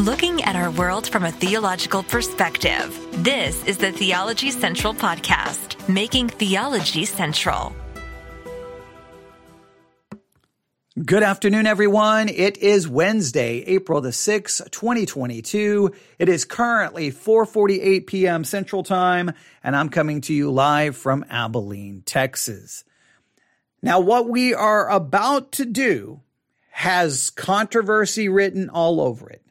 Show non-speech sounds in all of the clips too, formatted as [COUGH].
looking at our world from a theological perspective. This is the Theology Central Podcast, making theology central. Good afternoon, everyone. It is Wednesday, April the 6th, 2022. It is currently 4:48 p.m. Central Time, and I'm coming to you live from Abilene, Texas. Now, what we are about to do has controversy written all over it.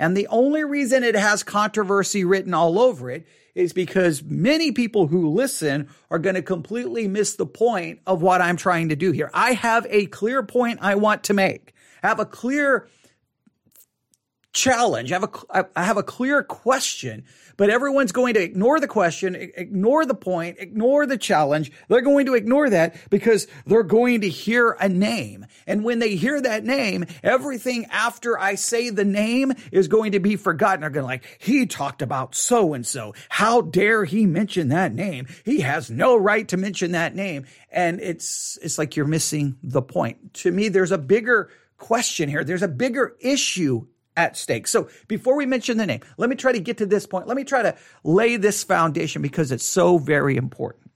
And the only reason it has controversy written all over it is because many people who listen are going to completely miss the point of what I'm trying to do here. I have a clear point I want to make. I have a clear challenge. I have a, I have a clear question but everyone's going to ignore the question, ignore the point, ignore the challenge. They're going to ignore that because they're going to hear a name. And when they hear that name, everything after I say the name is going to be forgotten. They're going to like, he talked about so and so. How dare he mention that name? He has no right to mention that name. And it's, it's like you're missing the point. To me, there's a bigger question here. There's a bigger issue at stake. So before we mention the name, let me try to get to this point. Let me try to lay this foundation because it's so very important.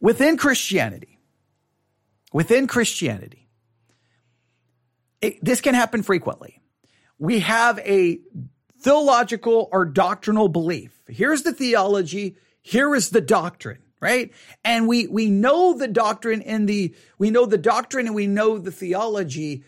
Within Christianity, within Christianity, it, this can happen frequently. We have a theological or doctrinal belief. Here's the theology. Here is the doctrine right? And we, we know the doctrine in the, we know the doctrine and we know the theology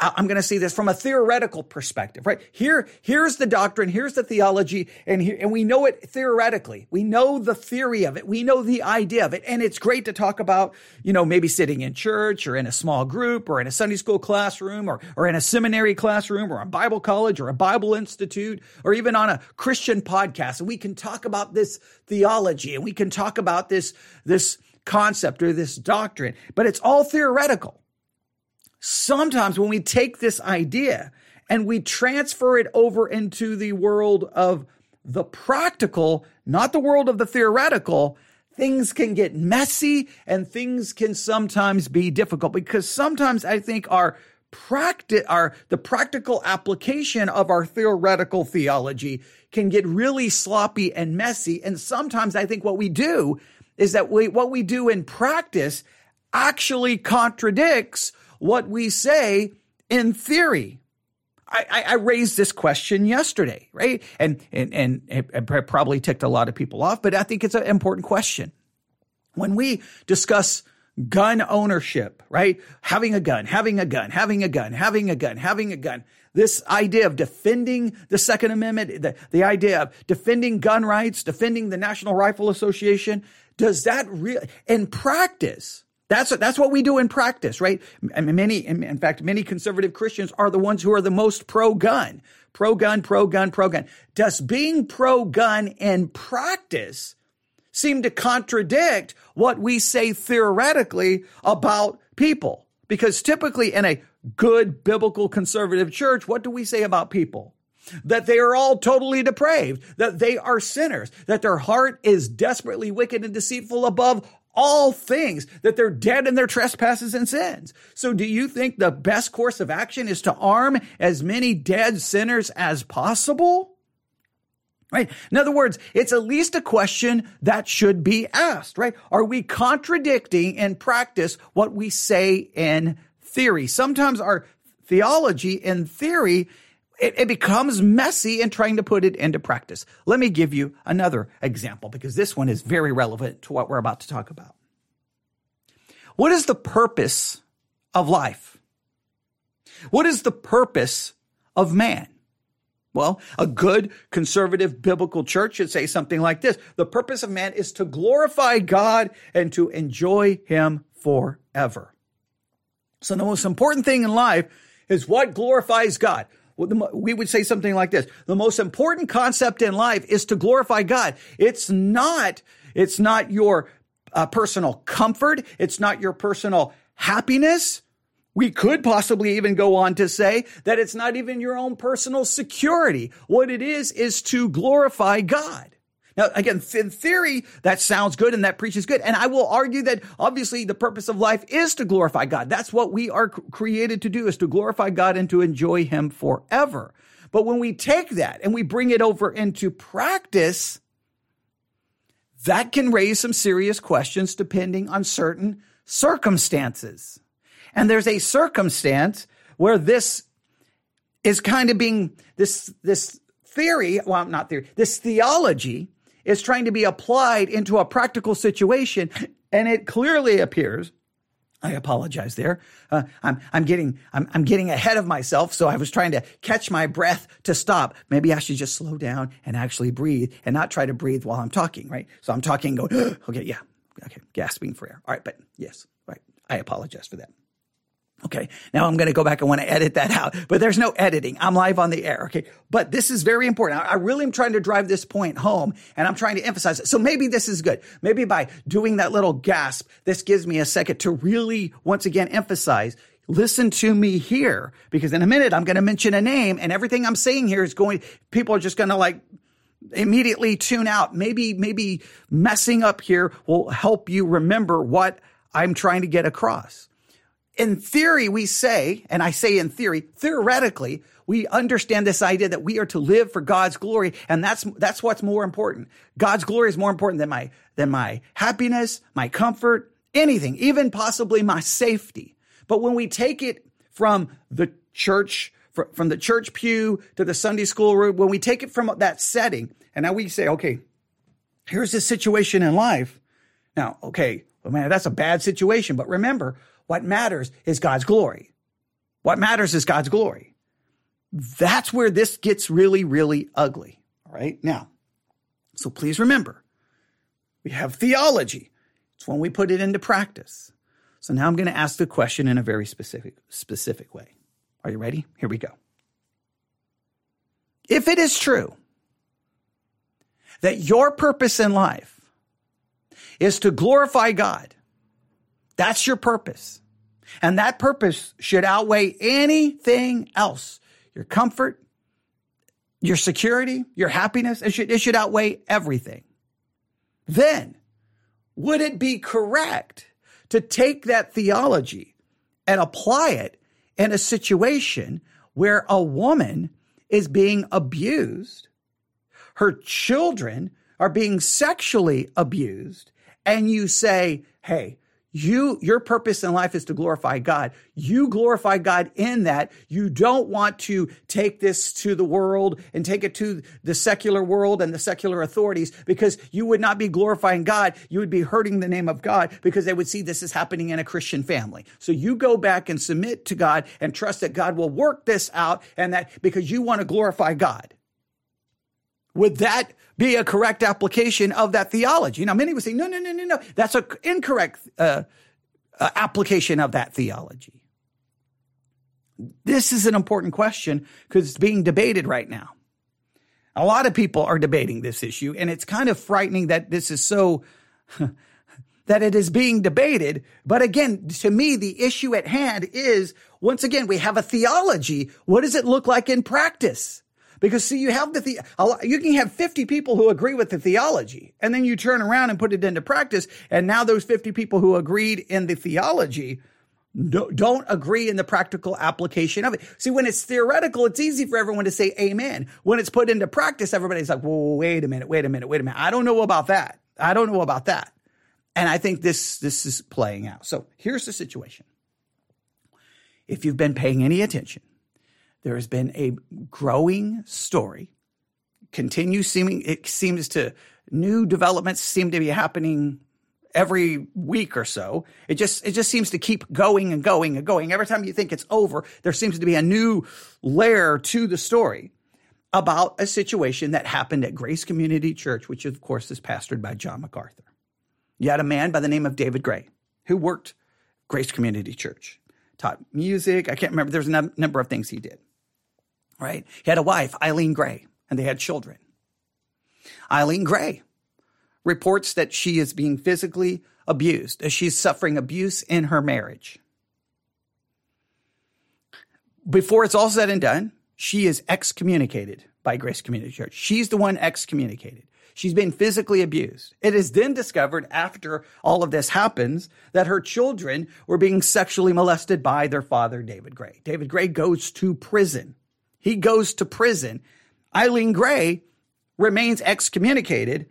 I'm going to see this from a theoretical perspective, right? Here, here's the doctrine, here's the theology, and here, and we know it theoretically. We know the theory of it. We know the idea of it. And it's great to talk about, you know, maybe sitting in church or in a small group or in a Sunday school classroom or, or in a seminary classroom or a Bible college or a Bible institute or even on a Christian podcast. And we can talk about this theology and we can talk about this, this concept or this doctrine, but it's all theoretical sometimes when we take this idea and we transfer it over into the world of the practical, not the world of the theoretical, things can get messy and things can sometimes be difficult because sometimes I think our practice, our, the practical application of our theoretical theology can get really sloppy and messy. And sometimes I think what we do is that we, what we do in practice actually contradicts what we say in theory. I, I, raised this question yesterday, right? And, and, and it probably ticked a lot of people off, but I think it's an important question. When we discuss gun ownership, right? Having a gun, having a gun, having a gun, having a gun, having a gun. This idea of defending the Second Amendment, the, the idea of defending gun rights, defending the National Rifle Association, does that really, in practice, that's that's what we do in practice, right? many, in fact, many conservative Christians are the ones who are the most pro-gun, pro-gun, pro-gun, pro-gun. Does being pro-gun in practice seem to contradict what we say theoretically about people? Because typically in a good biblical conservative church, what do we say about people? that they are all totally depraved, that they are sinners, that their heart is desperately wicked and deceitful above all things, that they're dead in their trespasses and sins. So do you think the best course of action is to arm as many dead sinners as possible? Right? In other words, it's at least a question that should be asked, right? Are we contradicting in practice what we say in theory? Sometimes our theology in theory it, it, becomes messy in trying to put it into practice. Let me give you another example because this one is very relevant to what we're about to talk about. What is the purpose of life? What is the purpose of man? Well, a good conservative biblical church should say something like this. The purpose of man is to glorify God and to enjoy him forever. So the most important thing in life is what glorifies God we would say something like this. The most important concept in life is to glorify God. It's not, it's not your uh, personal comfort. It's not your personal happiness. We could possibly even go on to say that it's not even your own personal security. What it is, is to glorify God. Now, again, in theory, that sounds good and that preaches good. And I will argue that obviously the purpose of life is to glorify God. That's what we are created to do is to glorify God and to enjoy him forever. But when we take that and we bring it over into practice, that can raise some serious questions depending on certain circumstances. And there's a circumstance where this is kind of being this, this theory, well, not theory, this theology is trying to be applied into a practical situation. And it clearly appears I apologize there. Uh, I'm, I'm getting, I'm, I'm getting ahead of myself. So I was trying to catch my breath to stop. Maybe I should just slow down and actually breathe and not try to breathe while I'm talking, right? So I'm talking, going, [GASPS] okay, yeah, okay, gasping for air. All right, but yes, right. I apologize for that. Okay. Now I'm going to go back and want to edit that out, but there's no editing. I'm live on the air. Okay. But this is very important. I really am trying to drive this point home and I'm trying to emphasize it. So maybe this is good. Maybe by doing that little gasp, this gives me a second to really once again emphasize listen to me here because in a minute I'm going to mention a name and everything I'm saying here is going, people are just going to like immediately tune out. Maybe, maybe messing up here will help you remember what I'm trying to get across in theory, we say, and I say in theory, theoretically, we understand this idea that we are to live for God's glory. And that's, that's what's more important. God's glory is more important than my, than my happiness, my comfort, anything, even possibly my safety. But when we take it from the church, from the church pew to the Sunday school room, when we take it from that setting, and now we say, okay, here's this situation in life. Now, okay, well, man, that's a bad situation. But remember, what matters is God's glory. What matters is God's glory. That's where this gets really, really ugly. All right. Now, so please remember, we have theology. It's when we put it into practice. So now I'm going to ask the question in a very specific, specific way. Are you ready? Here we go. If it is true that your purpose in life is to glorify God, that's your purpose. And that purpose should outweigh anything else. Your comfort, your security, your happiness, it should, it should outweigh everything. Then, would it be correct to take that theology and apply it in a situation where a woman is being abused, her children are being sexually abused, and you say, hey, you, your purpose in life is to glorify God. You glorify God in that. You don't want to take this to the world and take it to the secular world and the secular authorities because you would not be glorifying God. You would be hurting the name of God because they would see this is happening in a Christian family. So you go back and submit to God and trust that God will work this out and that because you want to glorify God. Would that be a correct application of that theology? Now, many would say, no, no, no, no, no. That's an incorrect uh, uh, application of that theology. This is an important question because it's being debated right now. A lot of people are debating this issue, and it's kind of frightening that this is so. [LAUGHS] that it is being debated. But again, to me, the issue at hand is once again, we have a theology. What does it look like in practice? Because see, you have the, the you can have 50 people who agree with the theology and then you turn around and put it into practice. And now those 50 people who agreed in the theology don't agree in the practical application of it. See, when it's theoretical, it's easy for everyone to say amen. When it's put into practice, everybody's like, whoa, wait a minute, wait a minute, wait a minute. I don't know about that. I don't know about that. And I think this, this is playing out. So here's the situation. If you've been paying any attention, there has been a growing story, continues seeming, it seems to, new developments seem to be happening every week or so. It just, it just seems to keep going and going and going. Every time you think it's over, there seems to be a new layer to the story about a situation that happened at Grace Community Church, which of course is pastored by John MacArthur. You had a man by the name of David Gray who worked Grace Community Church, taught music. I can't remember. There's a number of things he did right? He had a wife, Eileen Gray, and they had children. Eileen Gray reports that she is being physically abused, as she's suffering abuse in her marriage. Before it's all said and done, she is excommunicated by Grace Community Church. She's the one excommunicated. She's been physically abused. It is then discovered after all of this happens that her children were being sexually molested by their father, David Gray. David Gray goes to prison. He goes to prison. Eileen Gray remains excommunicated.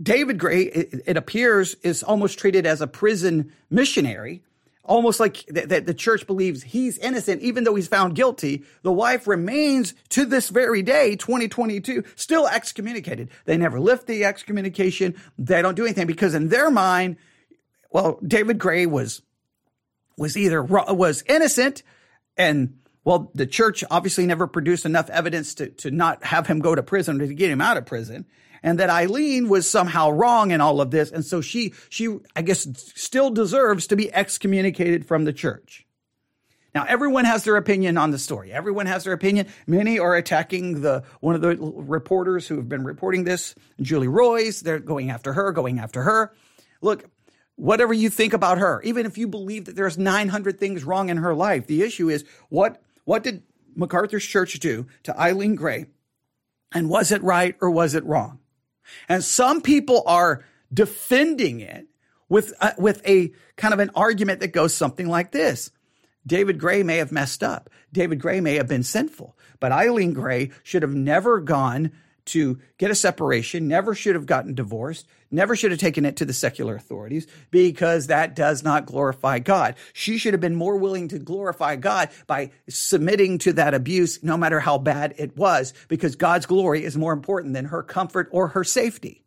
David Gray, it, it appears, is almost treated as a prison missionary almost like that, that the church believes he's innocent, even though he's found guilty. The wife remains to this very day, 2022, still excommunicated. They never lift the excommunication. They don't do anything because in their mind, well, David Gray was, was either, was innocent and well, the church obviously never produced enough evidence to, to not have him go to prison to get him out of prison and that Eileen was somehow wrong in all of this. And so she, she, I guess, still deserves to be excommunicated from the church. Now, everyone has their opinion on the story. Everyone has their opinion. Many are attacking the one of the reporters who have been reporting this, Julie Roys. They're going after her, going after her. Look, whatever you think about her, even if you believe that there's 900 things wrong in her life, the issue is what what did MacArthur's church do to Eileen Gray, and was it right or was it wrong? And some people are defending it with, uh, with a kind of an argument that goes something like this. David Gray may have messed up. David Gray may have been sinful, but Eileen Gray should have never gone to get a separation, never should have gotten divorced, never should have taken it to the secular authorities because that does not glorify God. She should have been more willing to glorify God by submitting to that abuse, no matter how bad it was, because God's glory is more important than her comfort or her safety.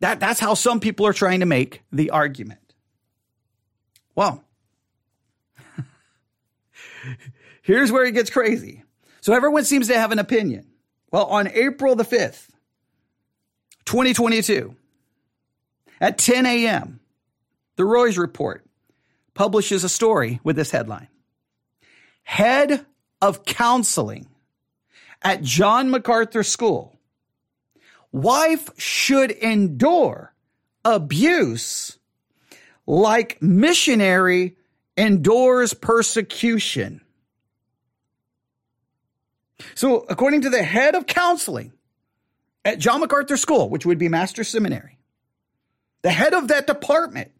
That, that's how some people are trying to make the argument. Well, [LAUGHS] here's where it gets crazy. So everyone seems to have an opinion. Well, on April the 5th, 2022, at 10 a.m., the Roys Report publishes a story with this headline Head of Counseling at John MacArthur School. Wife should endure abuse like missionary endures persecution. So, according to the head of counseling at John MacArthur School, which would be Master Seminary, the head of that department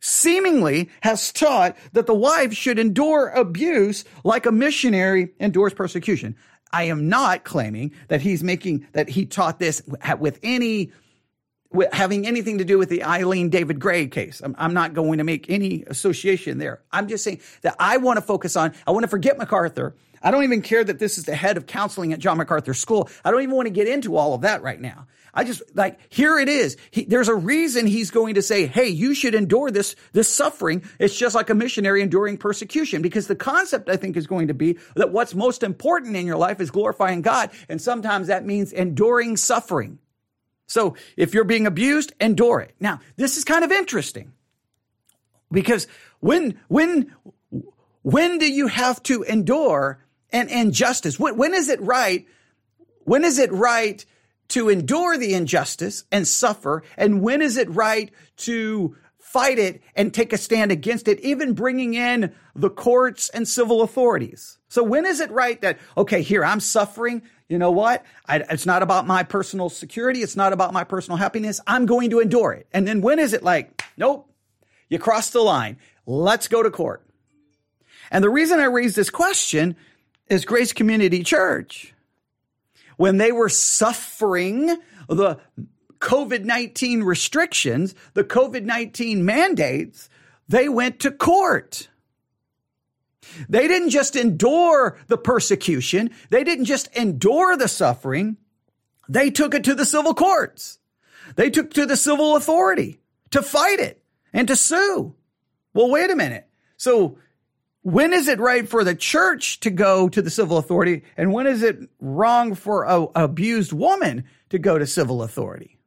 seemingly has taught that the wife should endure abuse like a missionary endures persecution. I am not claiming that he's making that he taught this with any with having anything to do with the Eileen David Gray case. I'm, I'm, not going to make any association there. I'm just saying that I want to focus on, I want to forget MacArthur I don't even care that this is the head of counseling at John MacArthur School. I don't even want to get into all of that right now. I just like here it is. He, there's a reason he's going to say, "Hey, you should endure this this suffering." It's just like a missionary enduring persecution because the concept I think is going to be that what's most important in your life is glorifying God, and sometimes that means enduring suffering. So, if you're being abused, endure it. Now, this is kind of interesting because when when when do you have to endure and injustice. When, when is it right? When is it right to endure the injustice and suffer? And when is it right to fight it and take a stand against it, even bringing in the courts and civil authorities? So when is it right that, okay, here I'm suffering. You know what? I, it's not about my personal security. It's not about my personal happiness. I'm going to endure it. And then when is it like, nope, you crossed the line. Let's go to court. And the reason I raise this question is Grace Community Church. When they were suffering the COVID 19 restrictions, the COVID 19 mandates, they went to court. They didn't just endure the persecution, they didn't just endure the suffering, they took it to the civil courts. They took to the civil authority to fight it and to sue. Well, wait a minute. So when is it right for the church to go to the civil authority? And when is it wrong for a abused woman to go to civil authority?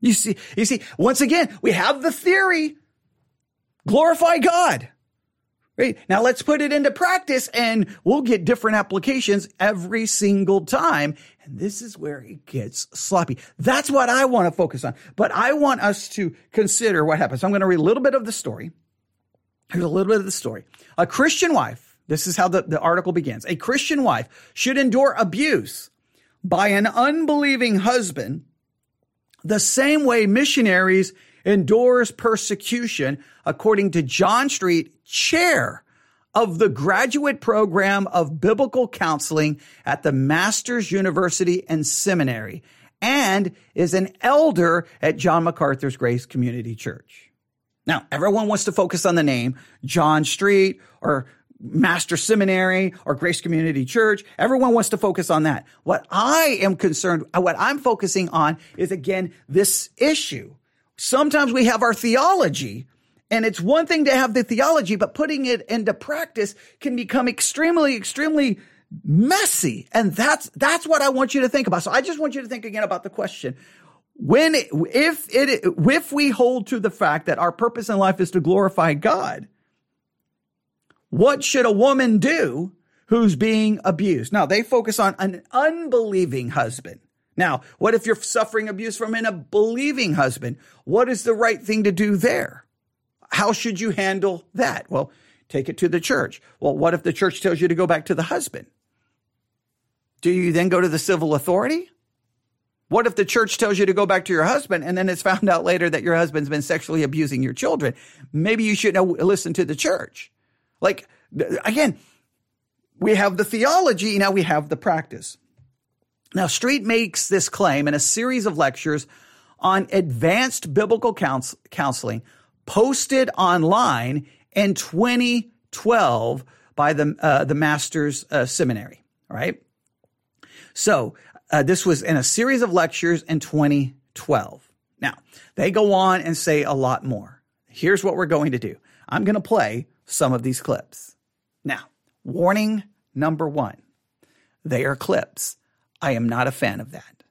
You see you see once again we have the theory. Glorify god. Right? Now let's put it into practice and we'll get different applications every single time. And this is where it gets sloppy. That's what i want to focus on. But i want us to consider what happens. I'm going to read a little bit of the story Here's a little bit of the story. A Christian wife, this is how the, the article begins. A Christian wife should endure abuse by an unbelieving husband, the same way missionaries endures persecution, according to John Street, chair of the graduate program of biblical counseling at the Masters University and Seminary, and is an elder at John MacArthur's Grace Community Church. Now, everyone wants to focus on the name John Street or Master Seminary or Grace Community Church. Everyone wants to focus on that. What I am concerned, uh, what I'm focusing on is again, this issue. Sometimes we have our theology and it's one thing to have the theology, but putting it into practice can become extremely, extremely messy. And that's, that's what I want you to think about. So I just want you to think again about the question. When, if it, if we hold to the fact that our purpose in life is to glorify God, what should a woman do who's being abused? Now, they focus on an unbelieving husband. Now, what if you're suffering abuse from an unbelieving husband? What is the right thing to do there? How should you handle that? Well, take it to the church. Well, what if the church tells you to go back to the husband? Do you then go to the civil authority? What if the church tells you to go back to your husband and then it's found out later that your husband's been sexually abusing your children? Maybe you shouldn't listen to the church. Like, again, we have the theology, now we have the practice. Now, Street makes this claim in a series of lectures on advanced biblical counsel- counseling posted online in 2012 by the, uh, the Masters uh, Seminary. Right. So, uh, this was in a series of lectures in 2012. Now, they go on and say a lot more. Here's what we're going to do I'm going to play some of these clips. Now, warning number one they are clips. I am not a fan of that.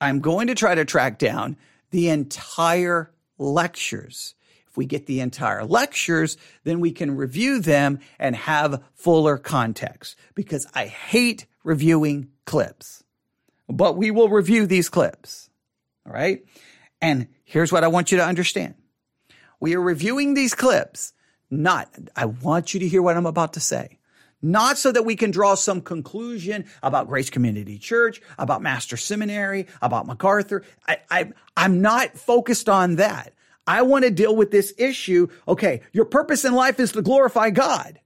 I'm going to try to track down the entire lectures. If we get the entire lectures, then we can review them and have fuller context because I hate reviewing clips. But we will review these clips. All right. And here's what I want you to understand. We are reviewing these clips not, I want you to hear what I'm about to say. Not so that we can draw some conclusion about Grace Community Church, about Master Seminary, about MacArthur. I, I, I'm not focused on that. I want to deal with this issue. Okay, your purpose in life is to glorify God.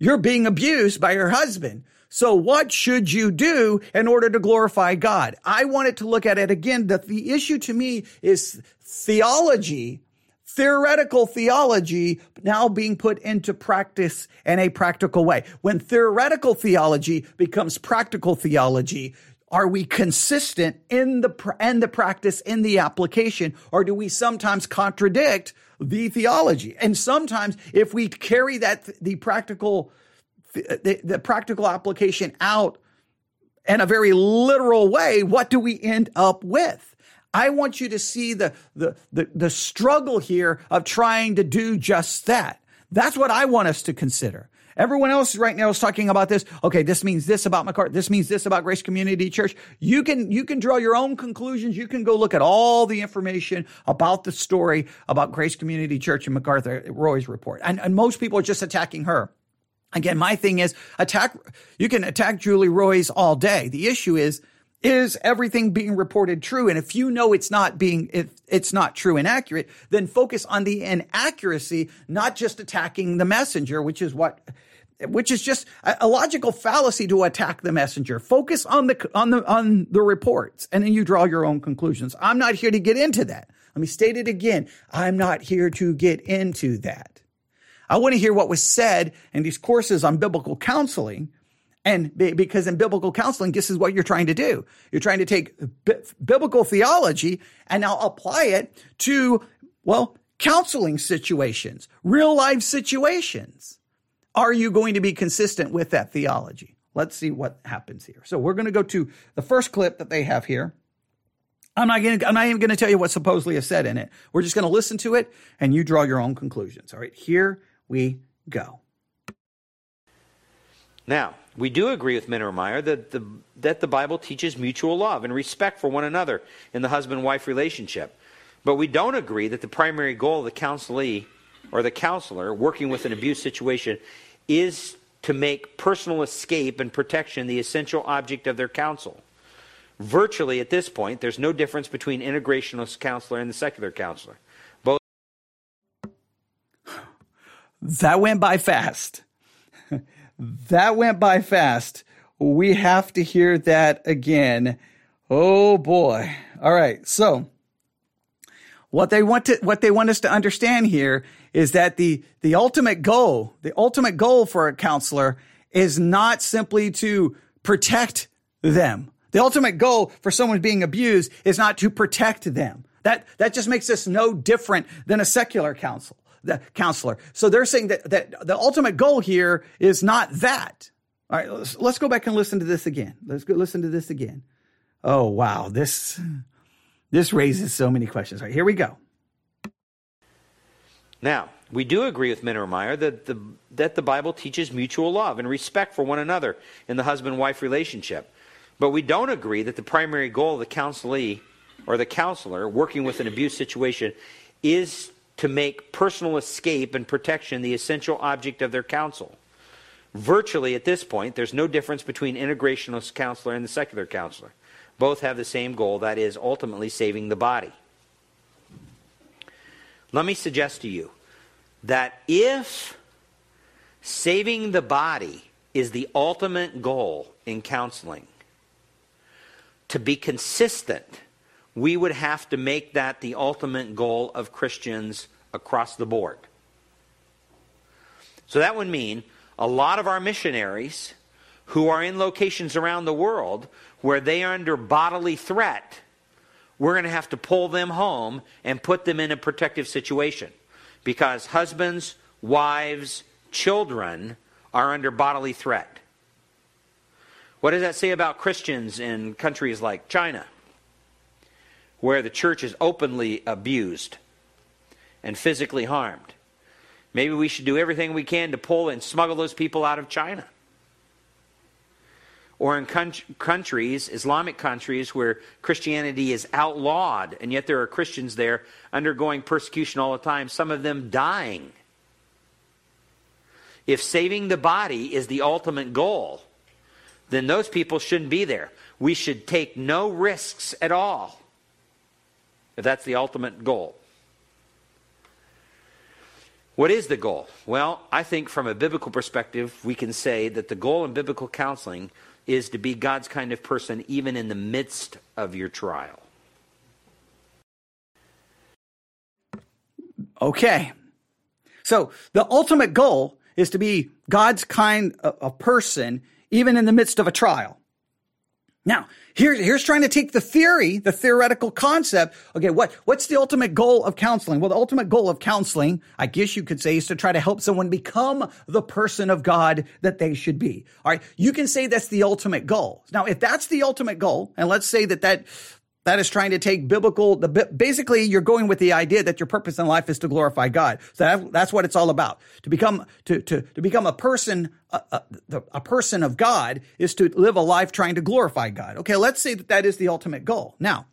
You're being abused by your husband. So what should you do in order to glorify God? I wanted to look at it again. That the issue to me is theology theoretical theology now being put into practice in a practical way. When theoretical theology becomes practical theology, are we consistent in the and the practice in the application, or do we sometimes contradict the theology? And sometimes, if we carry that the practical the, the practical application out in a very literal way, what do we end up with? I want you to see the, the, the, the struggle here of trying to do just that. That's what I want us to consider. Everyone else right now is talking about this. Okay, this means this about MacArthur. This means this about Grace Community Church. You can, you can draw your own conclusions. You can go look at all the information about the story about Grace Community Church and MacArthur Roys report. And, and most people are just attacking her. Again, my thing is attack, you can attack Julie Roys all day. The issue is, is everything being reported true? And if you know it's not being, if it's not true and accurate, then focus on the inaccuracy, not just attacking the messenger, which is what, which is just a, logical fallacy to attack the messenger. Focus on the, on the, on the reports and then you draw your own conclusions. I'm not here to get into that. Let me state it again. I'm not here to get into that. I want to hear what was said in these courses on biblical counseling and because in biblical counseling, this is what you're trying to do. You're trying to take b- biblical theology and now apply it to, well, counseling situations, real life situations. Are you going to be consistent with that theology? Let's see what happens here. So we're going to go to the first clip that they have here. I'm not going to, I'm not even going to tell you what supposedly is said in it. We're just going to listen to it and you draw your own conclusions. All right. Here we go. Now, we do agree with Mittermeier that the, that the Bible teaches mutual love and respect for one another in the husband wife relationship. But we don't agree that the primary goal of the counselee or the counselor working with an abuse situation is to make personal escape and protection the essential object of their counsel. Virtually at this point, there's no difference between integrationalist counselor and the secular counselor. Both That went by fast. [LAUGHS] that went by fast. We have to hear that again. Oh boy. All right. So what they want to, what they want us to understand here is that the, the ultimate goal, the ultimate goal for a counselor is not simply to protect them. The ultimate goal for someone being abused is not to protect them. That, that just makes us no different than a secular counsel, the counselor. So they're saying that, that the ultimate goal here is not that. All right, let's, let's go back and listen to this again. Let's go listen to this again. Oh, wow. This, this raises so many questions. All right, here we go. Now, we do agree with Mittermeier that the, that the Bible teaches mutual love and respect for one another in the husband wife relationship. But we don't agree that the primary goal of the counselee or the counselor working with an abuse situation is to make personal escape and protection the essential object of their counsel. Virtually at this point, there's no difference between integrationalist counselor and the secular counselor. Both have the same goal, that is, ultimately saving the body. Let me suggest to you that if saving the body is the ultimate goal in counseling, to be consistent, we would have to make that the ultimate goal of Christians across the board. So that would mean a lot of our missionaries who are in locations around the world where they are under bodily threat, we're going to have to pull them home and put them in a protective situation because husbands, wives, children are under bodily threat. What does that say about Christians in countries like China, where the church is openly abused and physically harmed? Maybe we should do everything we can to pull and smuggle those people out of China. Or in countries, Islamic countries, where Christianity is outlawed, and yet there are Christians there undergoing persecution all the time, some of them dying. If saving the body is the ultimate goal, then those people shouldn't be there. We should take no risks at all, if that's the ultimate goal. What is the goal? Well, I think from a biblical perspective, we can say that the goal in biblical counseling is to be God's kind of person even in the midst of your trial. Okay. So the ultimate goal is to be God's kind of person even in the midst of a trial. Now, here, here's trying to take the theory, the theoretical concept. Okay, what, what's the ultimate goal of counseling? Well, the ultimate goal of counseling, I guess you could say, is to try to help someone become the person of God that they should be. All right. You can say that's the ultimate goal. Now, if that's the ultimate goal, and let's say that that, that is trying to take biblical, the, basically you're going with the idea that your purpose in life is to glorify God. So that, that's what it's all about. To become, to, to, to become a person, a, a, a, person of God is to live a life trying to glorify God. Okay. Let's say that that is the ultimate goal. Now,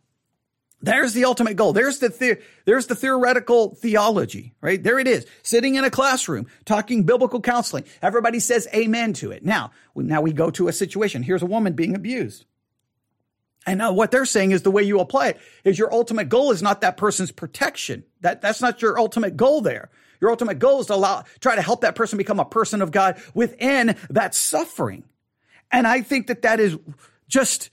there's the ultimate goal. There's the, the there's the theoretical theology, right? There it is. Sitting in a classroom, talking biblical counseling. Everybody says amen to it. Now, now we go to a situation. Here's a woman being abused. And now what they're saying is the way you apply it is your ultimate goal is not that person's protection. That, that's not your ultimate goal there. Your ultimate goal is to allow, try to help that person become a person of God within that suffering. And I think that that is just,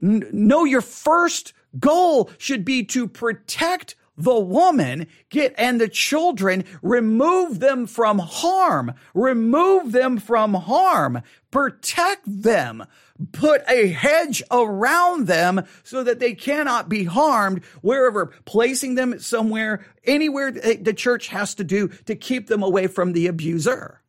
know your first goal should be to protect the woman, get and the children, remove them from harm, remove them from harm, protect them, put a hedge around them so that they cannot be harmed wherever, placing them somewhere, anywhere the church has to do to keep them away from the abuser.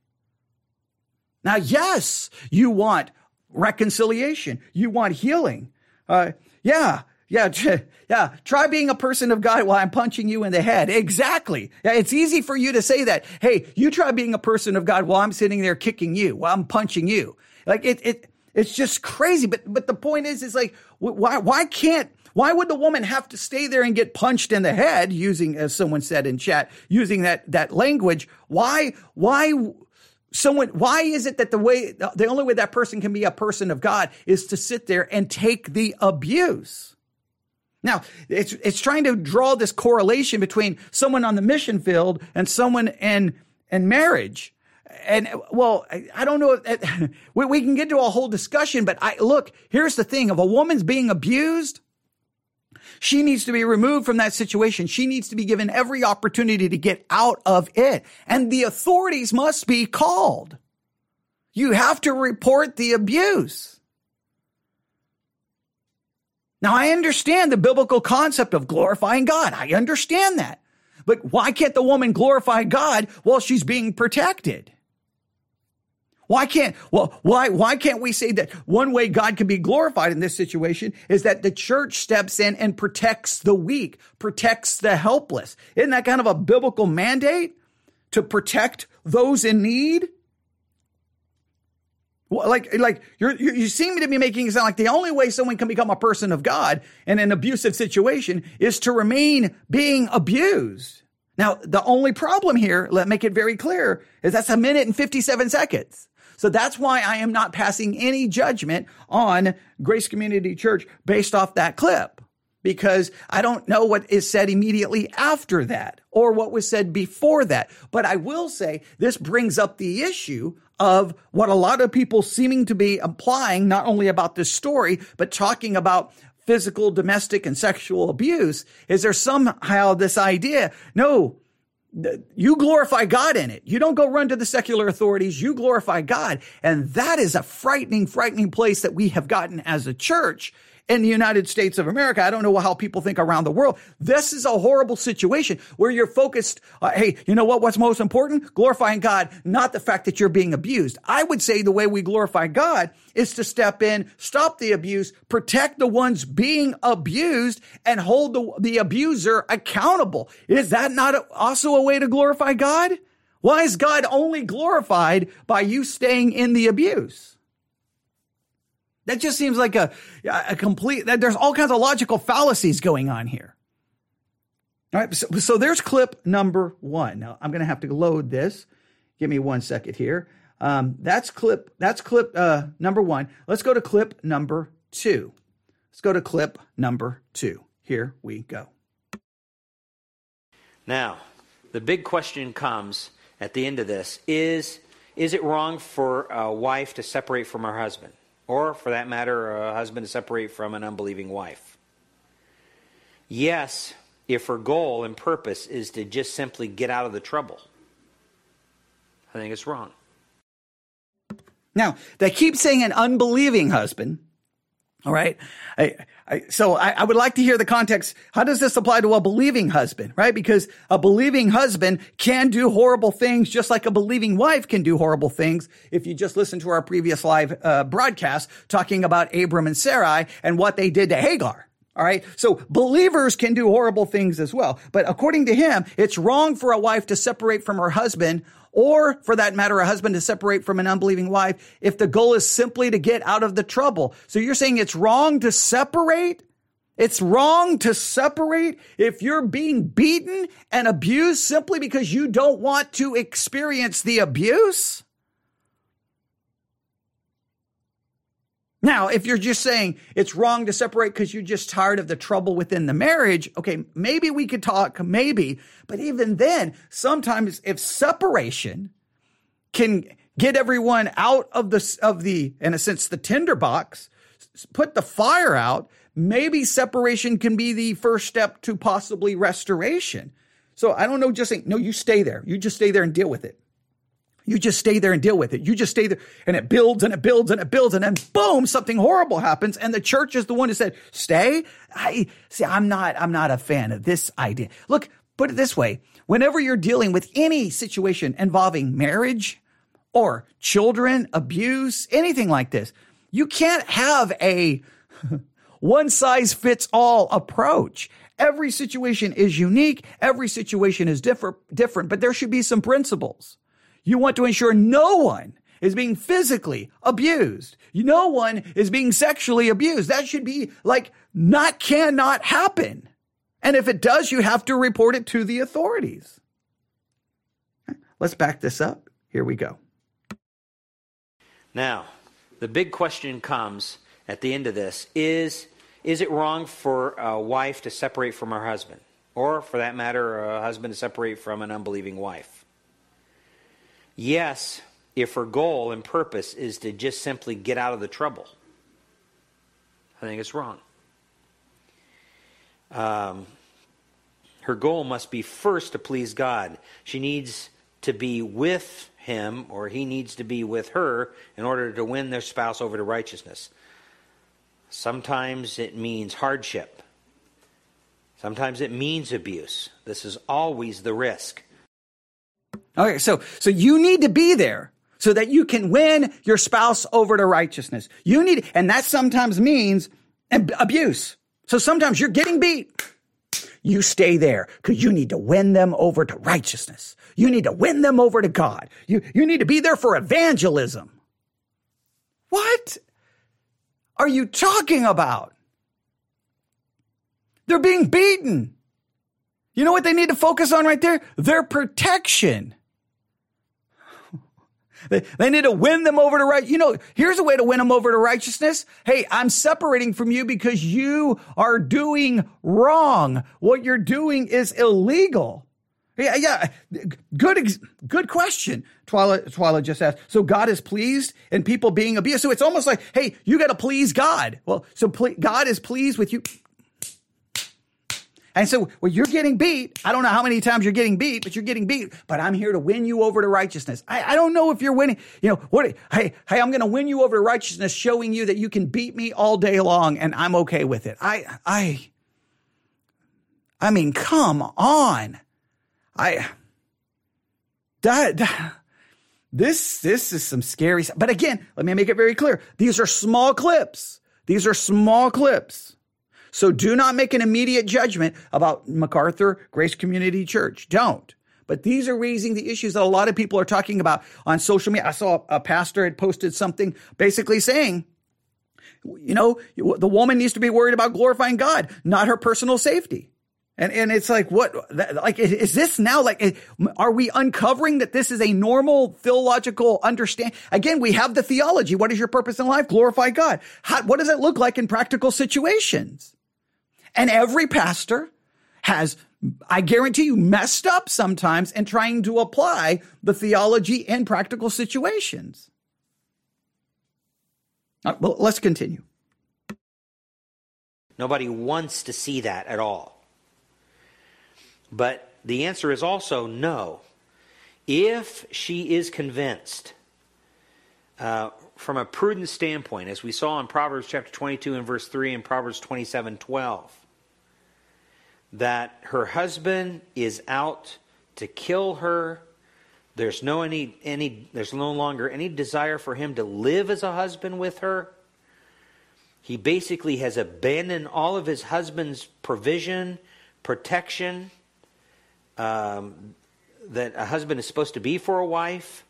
Now, yes, you want reconciliation. You want healing. Uh, yeah, yeah, [LAUGHS] yeah. Try being a person of God while I'm punching you in the head. Exactly. Yeah, it's easy for you to say that. Hey, you try being a person of God while I'm sitting there kicking you, while I'm punching you. Like it, it, it's just crazy. But, but the point is, is like, why, why can't, why would the woman have to stay there and get punched in the head using, as someone said in chat, using that, that language? Why, why someone, why is it that the way, the only way that person can be a person of God is to sit there and take the abuse? Now, it's, it's trying to draw this correlation between someone on the mission field and someone in, in marriage. And well, I don't know. Uh, [LAUGHS] we, we can get to a whole discussion, but I look, here's the thing. If a woman's being abused, she needs to be removed from that situation. She needs to be given every opportunity to get out of it. And the authorities must be called. You have to report the abuse. Now, I understand the biblical concept of glorifying God. I understand that. But why can't the woman glorify God while she's being protected? Why can't, well, why, why can't we say that one way God can be glorified in this situation is that the church steps in and protects the weak, protects the helpless? Isn't that kind of a biblical mandate to protect those in need? Well, like, like you're, you seem to be making it sound like the only way someone can become a person of God in an abusive situation is to remain being abused. Now, the only problem here, let make it very clear, is that's a minute and 57 seconds. So that's why I am not passing any judgment on Grace Community Church based off that clip because I don't know what is said immediately after that or what was said before that. But I will say this brings up the issue of what a lot of people seeming to be implying, not only about this story, but talking about physical, domestic, and sexual abuse. Is there somehow this idea? No, you glorify God in it. You don't go run to the secular authorities. You glorify God. And that is a frightening, frightening place that we have gotten as a church in the United States of America. I don't know how people think around the world. This is a horrible situation where you're focused. Uh, hey, you know what? What's most important? Glorifying God, not the fact that you're being abused. I would say the way we glorify God is to step in, stop the abuse, protect the ones being abused, and hold the, the abuser accountable. Is that not also a way to glorify God? Why is God only glorified by you staying in the abuse? That just seems like a, a complete, that there's all kinds of logical fallacies going on here. All right. So, so there's clip number one. Now I'm going to have to load this. Give me one second here. Um, that's clip, that's clip, uh, number one. Let's go to clip number two. Let's go to clip number two. Here we go. Now, the big question comes at the end of this is, is it wrong for a wife to separate from her husband? Or for that matter, a husband to separate from an unbelieving wife. Yes, if her goal and purpose is to just simply get out of the trouble, I think it's wrong. Now, they keep saying an unbelieving husband. All right. I, I, so I, I, would like to hear the context. How does this apply to a believing husband, right? Because a believing husband can do horrible things just like a believing wife can do horrible things. If you just listen to our previous live uh, broadcast talking about Abram and Sarai and what they did to Hagar. All right. So believers can do horrible things as well. But according to him, it's wrong for a wife to separate from her husband or for that matter, a husband to separate from an unbelieving wife if the goal is simply to get out of the trouble. So you're saying it's wrong to separate? It's wrong to separate if you're being beaten and abused simply because you don't want to experience the abuse? Now, if you're just saying it's wrong to separate because you're just tired of the trouble within the marriage, okay, maybe we could talk, maybe. But even then, sometimes if separation can get everyone out of the, of the, in a sense, the tinderbox, put the fire out, maybe separation can be the first step to possibly restoration. So I don't know, just saying, no, you stay there. You just stay there and deal with it. You just stay there and deal with it. You just stay there and it builds and it builds and it builds and then boom, something horrible happens. And the church is the one who said, stay. I see, I'm not, I'm not a fan of this idea. Look, put it this way. Whenever you're dealing with any situation involving marriage or children, abuse, anything like this, you can't have a [LAUGHS] one size fits all approach. Every situation is unique. Every situation is different, different, but there should be some principles. You want to ensure no one is being physically abused. No one is being sexually abused. That should be like not cannot happen. And if it does, you have to report it to the authorities. Let's back this up. Here we go. Now, the big question comes at the end of this is is it wrong for a wife to separate from her husband? Or, for that matter, a husband to separate from an unbelieving wife? Yes, if her goal and purpose is to just simply get out of the trouble. I think it's wrong. Um, her goal must be first to please God. She needs to be with him, or he needs to be with her, in order to win their spouse over to righteousness. Sometimes it means hardship. Sometimes it means abuse. This is always the risk. Okay, so so you need to be there so that you can win your spouse over to righteousness. You need, and that sometimes means abuse. So sometimes you're getting beat. You stay there because you need to win them over to righteousness. You need to win them over to God. You, you need to be there for evangelism. What are you talking about? They're being beaten. You know what they need to focus on right there? Their protection. They, they need to win them over to right. You know, here's a way to win them over to righteousness. Hey, I'm separating from you because you are doing wrong. What you're doing is illegal. Yeah, yeah. Good, good question. Twyla, Twyla just asked. So God is pleased and people being abused. So it's almost like, hey, you got to please God. Well, so ple- God is pleased with you. And so well, you're getting beat. I don't know how many times you're getting beat, but you're getting beat. But I'm here to win you over to righteousness. I, I don't know if you're winning. You know what? Hey, hey, I'm going to win you over to righteousness, showing you that you can beat me all day long, and I'm okay with it. I, I, I mean, come on. I, that, that this, this is some scary stuff. But again, let me make it very clear. These are small clips. These are small clips. So do not make an immediate judgment about MacArthur Grace Community Church. Don't. But these are raising the issues that a lot of people are talking about on social media. I saw a pastor had posted something basically saying, you know, the woman needs to be worried about glorifying God, not her personal safety. And, and it's like, what, like, is this now like, eh, are we uncovering that this is a normal theological understand? Again, we have the theology. What is your purpose in life? Glorify God. How, what does it look like in practical situations? And every pastor has, I guarantee you, messed up sometimes in trying to apply the theology in practical situations. Right, well, let's continue. Nobody wants to see that at all. But the answer is also no. If she is convinced, uh, from a prudent standpoint, as we saw in Proverbs chapter 22 and verse 3 and Proverbs 27 12, that her husband is out to kill her. There's no any any there's no longer any desire for him to live as a husband with her. He basically has abandoned all of his husband's provision, protection um, that a husband is supposed to be for a wife.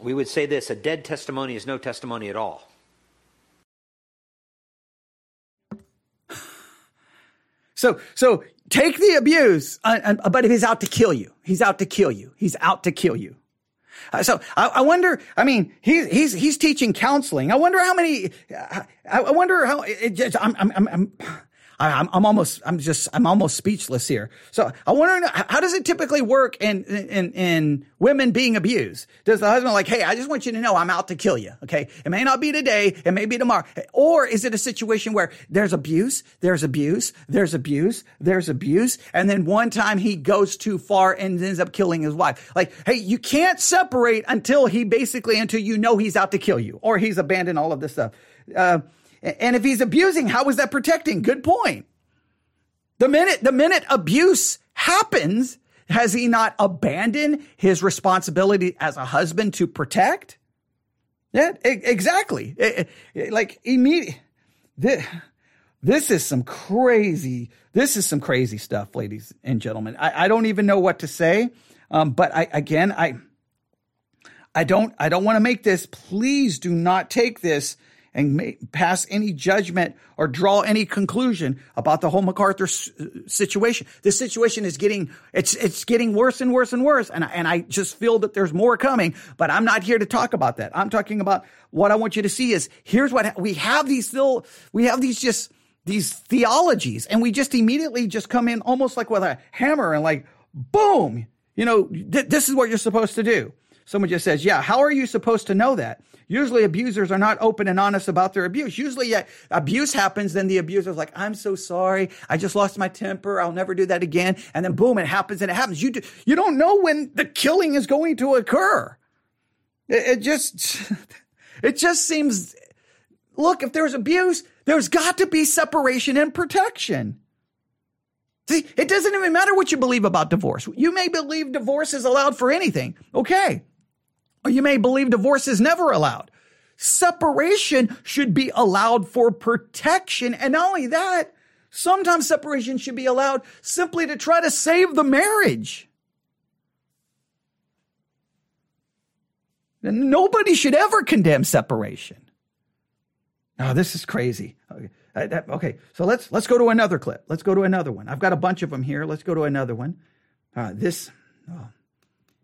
We would say this a dead testimony is no testimony at all. So, so take the abuse, uh, uh, but if he's out to kill you, he's out to kill you. He's out to kill you. Uh, so I, I, wonder. I mean, he's he's he's teaching counseling. I wonder how many. I, I wonder how. It just, I'm, I'm, I'm, I, am I'm almost, I'm just, I'm almost speechless here. So I wonder, how does it typically work in, in, in women being abused? Does the husband like, hey, I just want you to know I'm out to kill you. Okay. It may not be today. It may be tomorrow. Or is it a situation where there's abuse, there's abuse, there's abuse, there's abuse. And then one time he goes too far and ends up killing his wife. Like, hey, you can't separate until he basically, until you know he's out to kill you or he's abandoned all of this stuff. Uh, and if he's abusing, how is that protecting? Good point. The minute, the minute abuse happens, has he not abandoned his responsibility as a husband to protect? Yeah, exactly. Like immediate. This, is some crazy. This is some crazy stuff, ladies and gentlemen. I, I don't even know what to say. Um, but I again, I, I don't, I don't want to make this. Please do not take this and pass any judgment or draw any conclusion about the whole MacArthur s- situation. This situation is getting it's it's getting worse and worse and worse, and I, and I just feel that there's more coming. But I'm not here to talk about that. I'm talking about what I want you to see is here's what we have these still we have these just these theologies, and we just immediately just come in almost like with a hammer and like boom, you know, th- this is what you're supposed to do. Someone just says, Yeah, how are you supposed to know that? Usually abusers are not open and honest about their abuse. Usually yeah, abuse happens, then the abuser's like, I'm so sorry. I just lost my temper. I'll never do that again. And then boom, it happens and it happens. You, do, you don't know when the killing is going to occur. It, it just, [LAUGHS] it just seems, look, if there's abuse, there's got to be separation and protection. See, it doesn't even matter what you believe about divorce. You may believe divorce is allowed for anything. Okay. Or you may believe divorce is never allowed. Separation should be allowed for protection. And not only that, sometimes separation should be allowed simply to try to save the marriage. And nobody should ever condemn separation. Now, this is crazy. Okay. Uh, that, okay, so let's let's go to another clip. Let's go to another one. I've got a bunch of them here. Let's go to another one. Uh, this, oh,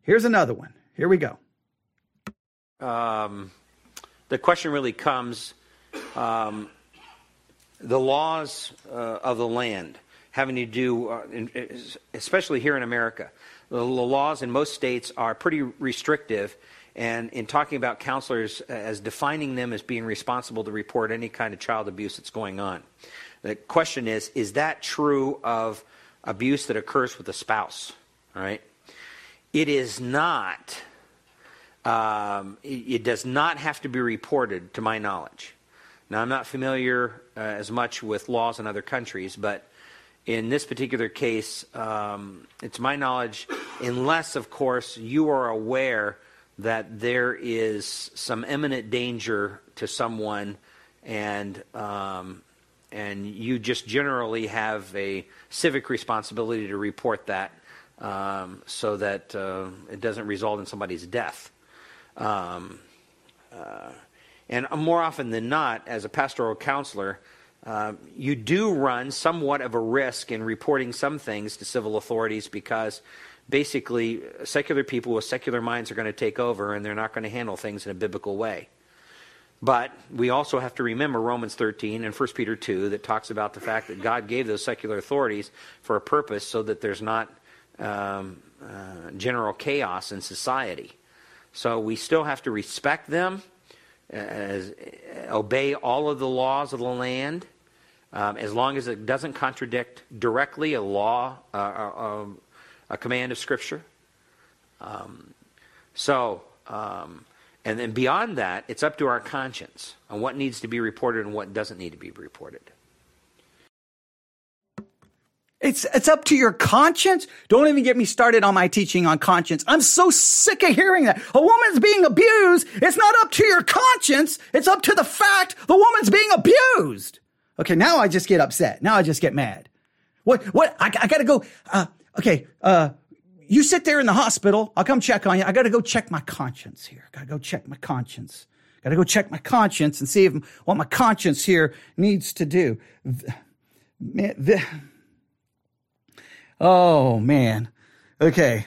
here's another one. Here we go. Um, the question really comes: um, the laws uh, of the land having to do, uh, in, especially here in America, the, the laws in most states are pretty restrictive and in talking about counselors as defining them as being responsible to report any kind of child abuse that's going on. The question is is that true of abuse that occurs with a spouse? All right? It is not. Um, it, it, does not have to be reported, to my knowledge. Now, I'm not familiar uh, as much with laws in other countries, but in this particular case, um, it's my knowledge, unless, of course, you are aware that there is some imminent danger to someone, and um, and you just generally have a civic responsibility to report that, um, so that uh, it doesn't result in somebody's death. Um, uh, and more often than not, as a pastoral counselor, uh, you do run somewhat of a risk in reporting some things to civil authorities because basically secular people with secular minds are going to take over and they're not going to handle things in a biblical way. But we also have to remember Romans 13 and 1 Peter 2 that talks about the fact that God gave those secular authorities for a purpose so that there's not um, uh, general chaos in society. So we still have to respect them, as, obey all of the laws of the land, um, as long as it doesn't contradict directly a law, uh, uh, a command of Scripture. Um, so, um, and then beyond that, it's up to our conscience on what needs to be reported and what doesn't need to be reported. It's it's up to your conscience. Don't even get me started on my teaching on conscience. I'm so sick of hearing that. A woman's being abused. It's not up to your conscience. It's up to the fact the woman's being abused. Okay, now I just get upset. Now I just get mad. What what I, I got to go uh, okay, uh, you sit there in the hospital. I'll come check on you. I got to go check my conscience here. Got to go check my conscience. Got to go check my conscience and see if what my conscience here needs to do. The, oh man. Okay.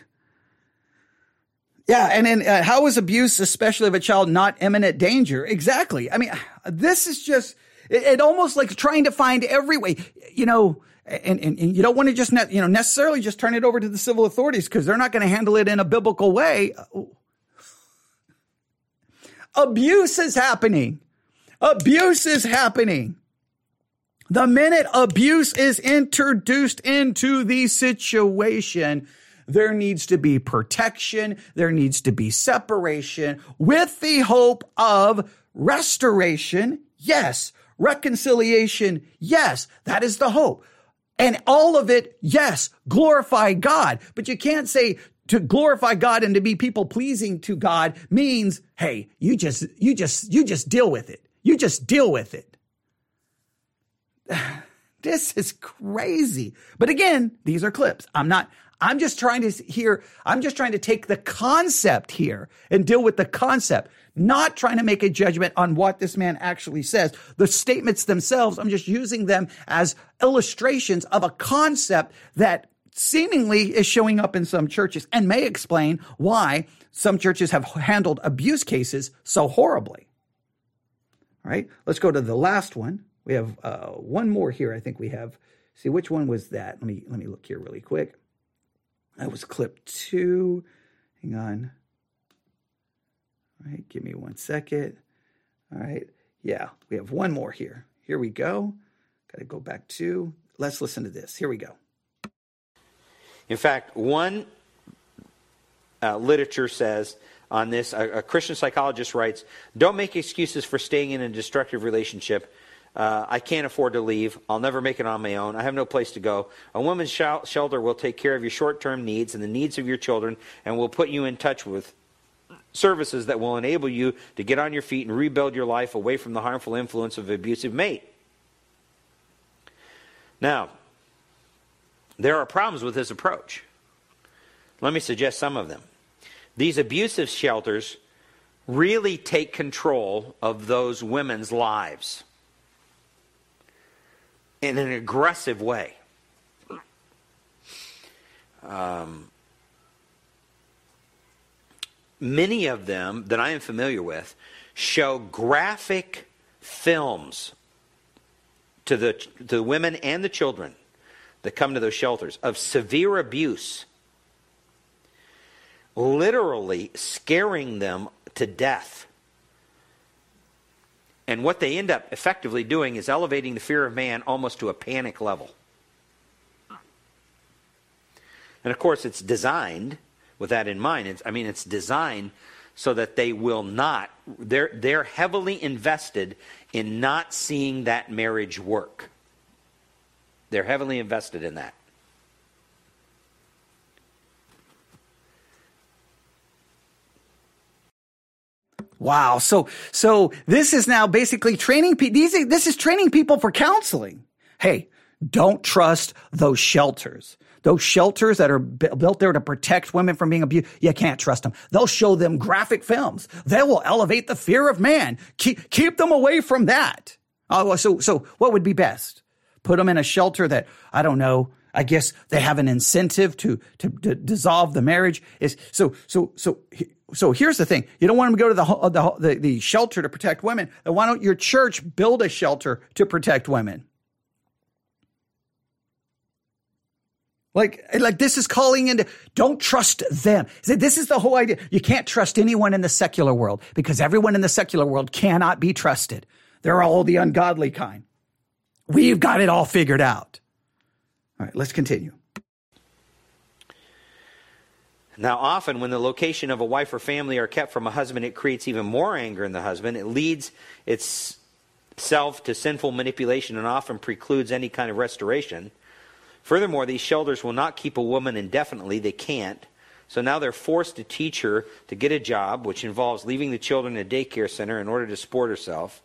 Yeah, and then uh, how is abuse, especially of a child, not imminent danger? Exactly. I mean, this is just it, it almost like trying to find every way. You know, and, and, and, you don't want to just ne- you know necessarily just turn it over to the civil authorities because they're not going to handle it in a biblical way. Abuse is happening. Abuse is happening. The minute abuse is introduced into the situation, there needs to be protection. There needs to be separation with the hope of restoration. Yes. Reconciliation. Yes. That is the hope. And all of it, yes, glorify God. But you can't say to glorify God and to be people pleasing to God means, hey, you just, you just, you just deal with it. You just deal with it. [SIGHS] This is crazy. But again, these are clips. I'm not, I'm just trying to hear, I'm just trying to take the concept here and deal with the concept, not trying to make a judgment on what this man actually says. The statements themselves, I'm just using them as illustrations of a concept that seemingly is showing up in some churches and may explain why some churches have handled abuse cases so horribly. All right, let's go to the last one. We have uh, one more here. I think we have. See which one was that? Let me let me look here really quick. That was clip two. Hang on. All right, give me one second. All right, yeah, we have one more here. Here we go. Got to go back to. Let's listen to this. Here we go. In fact, one uh, literature says on this, a, a, Christian psychologist writes, Don't make excuses for staying in a destructive relationship. Uh, I can't afford to leave. I'll never make it on my own. I have no place to go. A woman's sh- shelter will take care of your short term needs and the needs of your children and will put you in touch with services that will enable you to get on your feet and rebuild your life away from the harmful influence of abusive mate. Now, there are problems with this approach. Let me suggest some of them. These abusive shelters really take control of those women's lives in an aggressive way. Um, many of them that I am familiar with show graphic films to the, to the women and the children that come to those shelters of severe abuse, literally scaring them to death. And what they end up effectively doing is elevating the fear of man almost to a panic level. And of course, it's designed with that in mind. It's, I mean, it's designed so that they will not, they're, they're heavily invested in not seeing that marriage work. They're heavily invested in that. Wow. So, so this is now basically training people. These, this is training people for counseling. Hey, don't trust those shelters. Those shelters that are built there to protect women from being abused, you can't trust them. They'll show them graphic films. They will elevate the fear of man. Keep, keep them away from that. Oh, so, so what would be best? put them in a shelter that I don't know. I guess they have an incentive to, to, to dissolve the marriage. Is so so so so. Here's the thing: you don't want them to go to the the the, the shelter to protect women. Why don't your church build a shelter to protect women? Like, like this is calling into, don't trust them. This is the whole idea. You can't trust anyone in the secular world because everyone in the secular world cannot be trusted. They're all the ungodly kind. We've got it all figured out. All right, let's continue. Now, often when the location of a wife or family are kept from a husband, it creates even more anger in the husband. It leads itself to sinful manipulation and often precludes any kind of restoration. Furthermore, these shelters will not keep a woman indefinitely. They can't. So now they're forced to teach her to get a job, which involves leaving the children in a daycare center in order to support herself.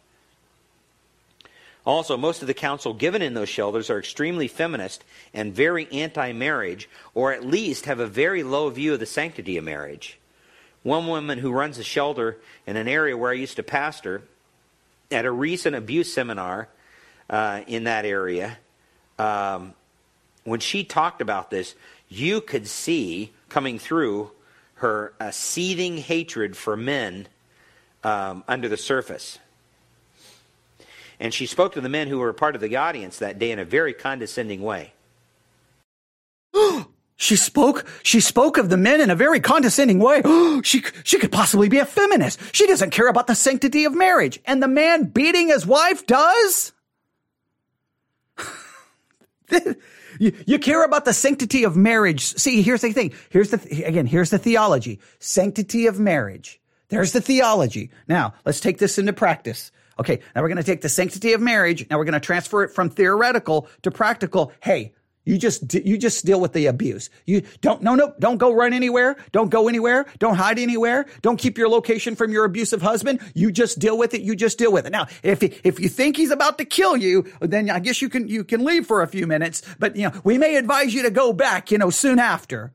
Also, most of the counsel given in those shelters are extremely feminist and very anti marriage, or at least have a very low view of the sanctity of marriage. One woman who runs a shelter in an area where I used to pastor, at a recent abuse seminar uh, in that area, um, when she talked about this, you could see coming through her a seething hatred for men um, under the surface. And she spoke to the men who were part of the audience that day in a very condescending way. [GASPS] she spoke she spoke of the men in a very condescending way. [GASPS] she she could possibly be a feminist. She doesn't care about the sanctity of marriage. And the man beating his wife does? [LAUGHS] You, you, care about the sanctity of marriage. See, here's the thing. Here's the, again, here's the theology. Sanctity of marriage. There's the theology. Now, let's take this into practice. Okay, now we're going to take the sanctity of marriage. Now we're going to transfer it from theoretical to practical. Hey, You just you just deal with the abuse. You don't no no don't go run anywhere. Don't go anywhere. Don't hide anywhere. Don't keep your location from your abusive husband. You just deal with it. You just deal with it. Now, if if you think he's about to kill you, then I guess you can you can leave for a few minutes. But you know we may advise you to go back. You know soon after.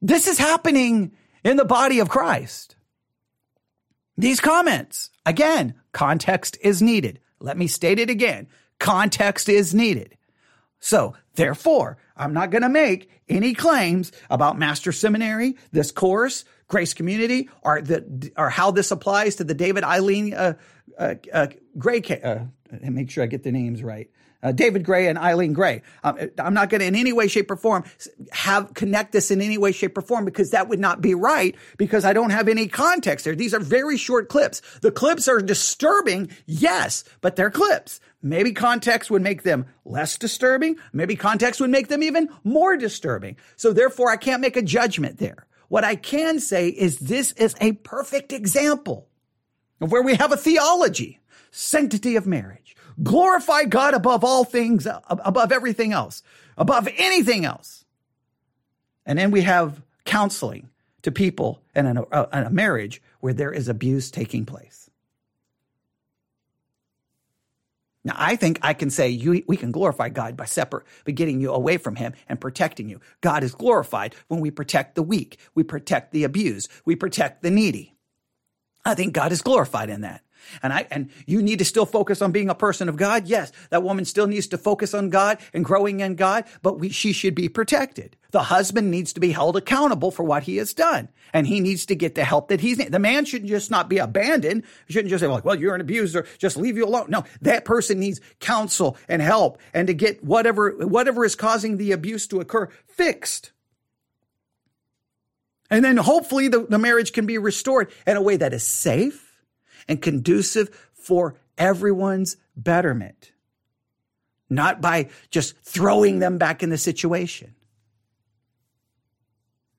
This is happening in the body of Christ. These comments, again, context is needed. Let me state it again. Context is needed. So, therefore, I'm not going to make any claims about Master Seminary, this course, Grace Community, or the or how this applies to the David Eileen uh, uh, uh, Gray. Uh, make sure I get the names right uh, David Gray and Eileen Gray. Um, I'm not going to in any way, shape, or form have connect this in any way, shape, or form because that would not be right because I don't have any context there. These are very short clips. The clips are disturbing, yes, but they're clips. Maybe context would make them less disturbing. Maybe context would make them even more disturbing. So therefore, I can't make a judgment there. What I can say is this is a perfect example where we have a theology, sanctity of marriage Glorify God above all things, above everything else, above anything else. And then we have counseling to people in a, uh, in a marriage where there is abuse taking place. Now, I think I can say you, we can glorify God by separate, by getting you away from Him and protecting you. God is glorified when we protect the weak, we protect the abused, we protect the needy. I think God is glorified in that. And I, and you need to still focus on being a person of God. Yes, that woman still needs to focus on God and growing in God, but we, she should be protected. The husband needs to be held accountable for what he has done. And he needs to get the help that he's, the man should just not be abandoned. He shouldn't just say, like, well, you're an abuser. Just leave you alone. No, that person needs counsel and help and to get whatever, whatever is causing the abuse to occur fixed. And then hopefully the, the marriage can be restored in a way that is safe and conducive for everyone's betterment, not by just throwing them back in the situation.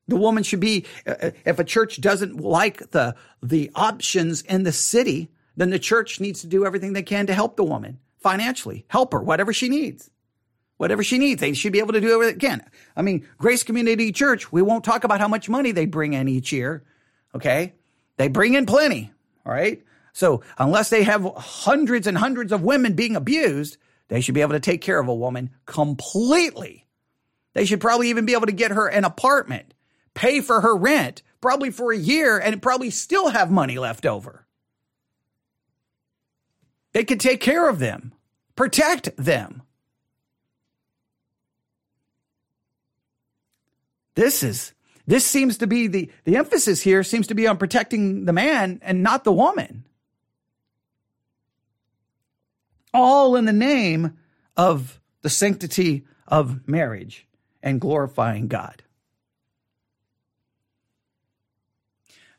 The woman should be, uh, uh, if a church doesn't like the, the options in the city, then the church needs to do everything they can to help the woman financially, help her, whatever she needs. Whatever she needs, they should be able to do everything they can. I mean, Grace Community Church, we won't talk about how much money they bring in each year. Okay. They bring in plenty. All right. So unless they have hundreds and hundreds of women being abused, they should be able to take care of a woman completely. They should probably even be able to get her an apartment, pay for her rent, probably for a year, and probably still have money left over. They could take care of them, protect them. This is this seems to be the the emphasis here seems to be on protecting the man and not the woman. all in the name of the sanctity of marriage and glorifying God.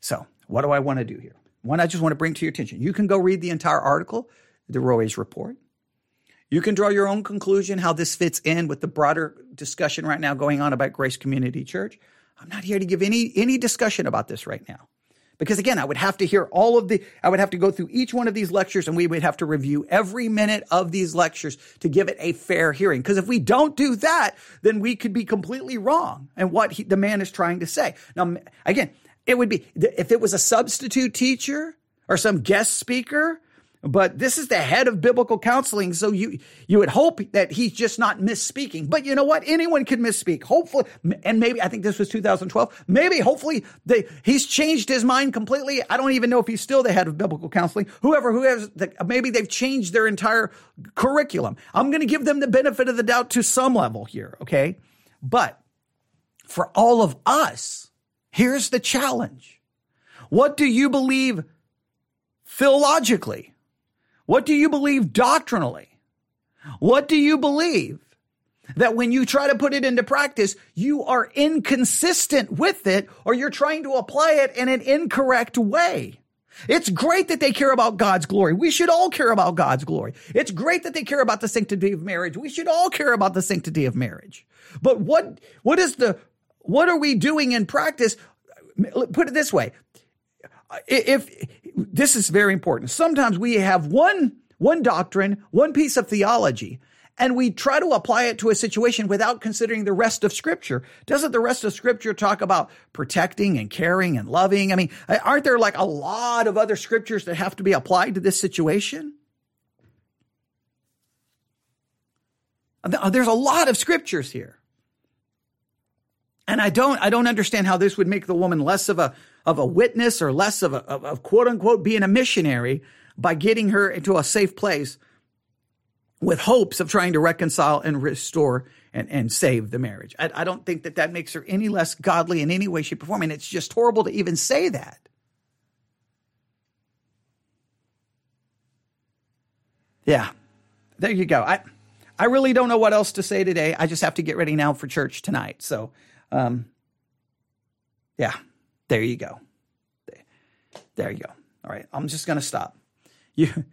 So, what do I want to do here? One, I just want to bring to your attention. You can go read the entire article, the Roys report. You can draw your own conclusion how this fits in with the broader discussion right now going on about Grace Community Church. I'm not here to give any any discussion about this right now. Because again, I would have to hear all of the, I would have to go through each one of these lectures and we would have to review every minute of these lectures to give it a fair hearing. Because if we don't do that, then we could be completely wrong and what he, the man is trying to say. Now, again, it would be, if it was a substitute teacher or some guest speaker, but this is the head of biblical counseling. So you, you would hope that he's just not misspeaking. But you know what? Anyone can misspeak. Hopefully, and maybe, I think this was 2012. Maybe, hopefully, they, he's changed his mind completely. I don't even know if he's still the head of biblical counseling. Whoever, who has, the, maybe they've changed their entire curriculum. I'm going to give them the benefit of the doubt to some level here. Okay. But for all of us, here's the challenge. What do you believe theologically? What do you believe doctrinally? What do you believe? That when you try to put it into practice, you are inconsistent with it or you're trying to apply it in an incorrect way. It's great that they care about God's glory. We should all care about God's glory. It's great that they care about the sanctity of marriage. We should all care about the sanctity of marriage. But what, what is the, what are we doing in practice? Put it this way if this is very important, sometimes we have one one doctrine, one piece of theology, and we try to apply it to a situation without considering the rest of scripture. Doesn't the rest of scripture talk about protecting and caring and loving? I mean, aren't there like a lot of other scriptures that have to be applied to this situation? There's a lot of scriptures here. And I don't, I don't understand how this would make the woman less of a, of a witness or less of a, of, of quote unquote being a missionary by getting her into a safe place with hopes of trying to reconcile and restore and, and save the marriage. I, I don't think that that makes her any less godly in any way, shape, or form. And it's just horrible to even say that. Yeah, there you go. I, I really don't know what else to say today. I just have to get ready now for church tonight. So, um, yeah, there you go. There you go. All right, I'm just going to stop. You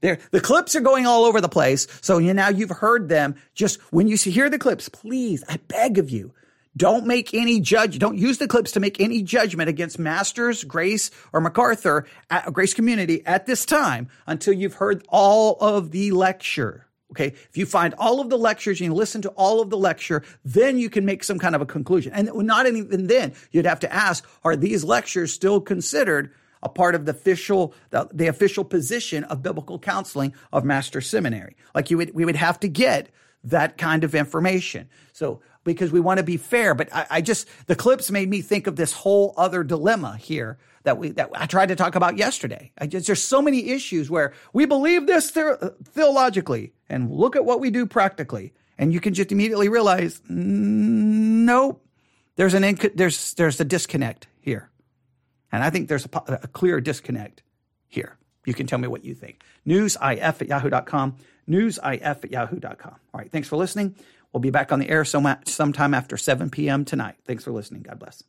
there, the clips are going all over the place. So you now you've heard them. Just when you hear the clips, please, I beg of you, don't make any judge. Don't use the clips to make any judgment against Masters, Grace, or MacArthur at Grace Community at this time until you've heard all of the lecture. Okay. If you find all of the lectures and you listen to all of the lecture, then you can make some kind of a conclusion. And not even then, you'd have to ask, are these lectures still considered a part of the official the, the official position of biblical counseling of Master Seminary. Like you would we would have to get that kind of information. So because we want to be fair, but I, I just the clips made me think of this whole other dilemma here that we that I tried to talk about yesterday. Just there's so many issues where we believe this the, uh, theologically and look at what we do practically, and you can just immediately realize, mm, nope, there's an inc- there's there's a disconnect here. And I think there's a, a clear disconnect here. You can tell me what you think. Newsif at yahoo.com. Newsif at yahoo.com. All right. Thanks for listening. We'll be back on the air sometime after 7 p.m. tonight. Thanks for listening. God bless.